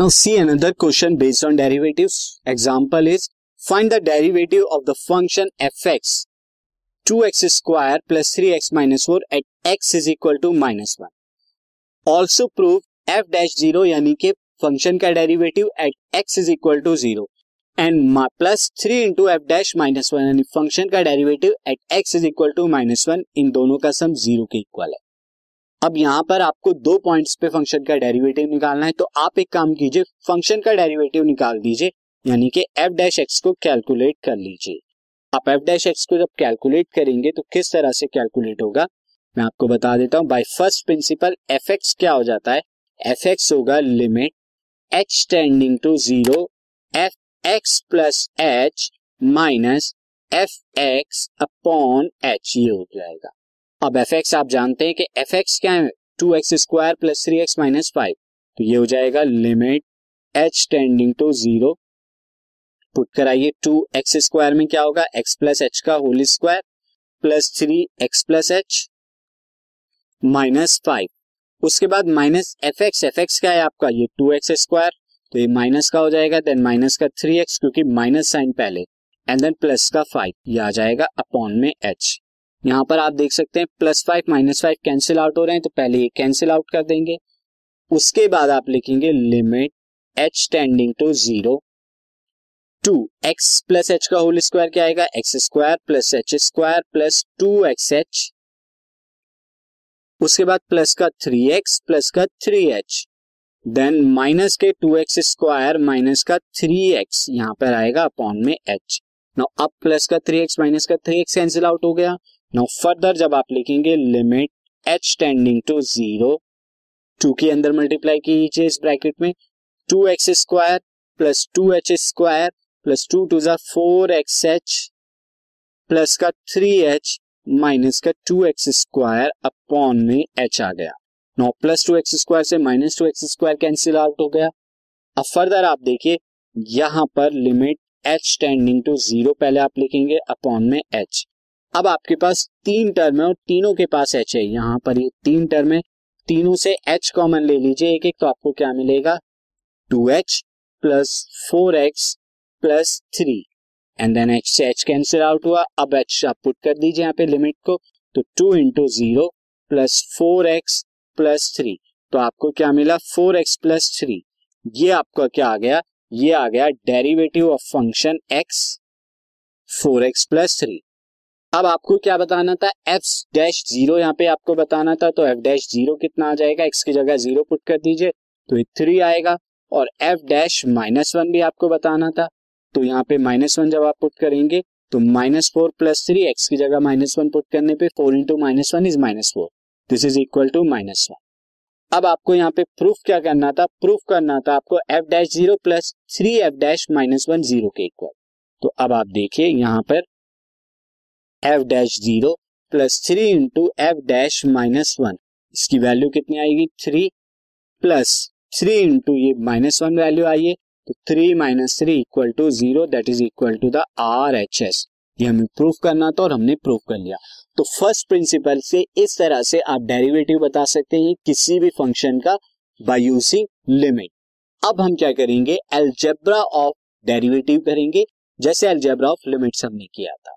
Now see another question based on derivatives. Example is find the derivative of the function fx 2x square plus 3x minus 4 at x is equal to minus 1. Also prove f dash 0 यानी कि function का derivative at x is equal to zero and plus three into F dash minus one यानी function का derivative at x is equal to minus one इन दोनों का सम zero के equal है अब यहाँ पर आपको दो पॉइंट्स पे फ़ंक्शन का डेरिवेटिव निकालना है तो आप एक काम कीजिए फ़ंक्शन का डेरिवेटिव निकाल दीजिए, यानी कि एफ़ डैश एक्स को कैलकुलेट कर लीजिए। आप एफ़ डैश एक्स को जब कैलकुलेट करेंगे तो किस तरह से कैलकुलेट होगा? मैं आपको बता देता हूँ by first principle F X क्या हो जाता है? एफ़ एक्स होगा limit H tending to zero F X plus H minus F X upon H ये हो जाएगा। अब एफ़ एक्स आप जानते हैं कि एफ़ एक्स क्या है? Two X square plus three X minus five तो ये हो जाएगा limit H tending to zero put कराइए टू एक्स स्क्वायर में क्या होगा? एक्स प्लस एच का whole square plus three X plus H minus five उसके बाद minus F X F X क्या है आपका? ये टू एक्स स्क्वायर तो ये माइनस का हो जाएगा देन माइनस का थ्री एक्स क्योंकि माइनस साइन पहले। एंड देन प्लस का फाइव ये आ जाएगा अपॉन में एच यहाँ पर आप देख सकते हैं plus five minus five cancel out हो रहे हैं तो पहले ये कैंसिल आउट कर देंगे। उसके बाद आप लिखेंगे limit H tending to zero two X plus H का होल स्क्वायर क्या आएगा? X square plus H square plus two X H उसके बाद प्लस का थ्री एक्स प्लस का थ्री एच देन माइनस के टू एक्स स्क्वायर माइनस का three X यहाँ पर आएगा अपॉन में एच नो अब प्लस का थ्री एक्स माइनस का थ्री एक्स कैंसिल आउट हो गया। नाउ फर्दर जब आप लिखेंगे limit H tending to zero two के अंदर मल्टीप्लाई कीजिए इस ब्रैकेट में two X square plus two H square plus two two जा फोर एक्स एच प्लस का थ्री एच माइनस का टू एक्स स्क्वायर अपॉन में एच आ गया। Now plus two X square से minus two X square cancel out हो गया। अब फर्दर आप देखिए, यहाँ पर limit H tending to zero पहले आप लिखेंगे अपॉन में एच अब आपके पास तीन टर्म है और तीनों के पास एच है। यहाँ पर ये तीन टर्म है। तीनों से एच कॉमन ले लीजिए। एक एक तो आपको क्या मिलेगा? Two H plus four X plus three and then H से एच कैंसिल आउट हुआ। अब एच आप पुट कर दीजिए यहाँ पे लिमिट को। तो two into zero plus four X plus three तो आपको क्या मिला? फोर एक्स प्लस थ्री ये आपका क्या आ गया? ये आ गया derivative of function X four X plus three अब आपको क्या बताना था? एफ़ डैश ज़ीरो यहाँ पे आपको बताना था तो एफ़ डैश ज़ीरो कितना आ जाएगा? एक्स की जगह ज़ीरो पुट कर दीजिए तो ये थ्री आएगा, और एफ़ डैश माइनस वन भी आपको बताना था तो यहाँ पे माइनस वन जब आप पुट करेंगे तो minus four plus three X की जगह माइनस वन पुट करने पे four into minus one is minus four this is equal to minus one अब आपको यहाँ पे प्रूफ क्या करना था? प्रूफ करना था आपको F dash zero plus three F dash minus one zero के इक्वल तो अब आप देखिए यहाँ पर F dash zero plus three into F dash minus one इसकी वैल्यू कितनी आएगी? थ्री प्लस थ्री इंटू ये माइनस वन वैल्यू आई है। तो three minus three equal to zero that is equal to the R H S ये हमें proof करना था और हमने प्रूफ कर लिया। तो फ़र्स्ट प्रिंसिपल से इस तरह से आप डेरिवेटिव बता सकते हैं किसी भी फ़ंक्शन का बाय यूजिंग लिमिट अब हम क्या करेंगे? एल्जेब्रा ऑफ़ डेरिवेटिव करेंगे। जैसे एल्जेब्रा ऑफ़ लिमिट्स हमने किया था।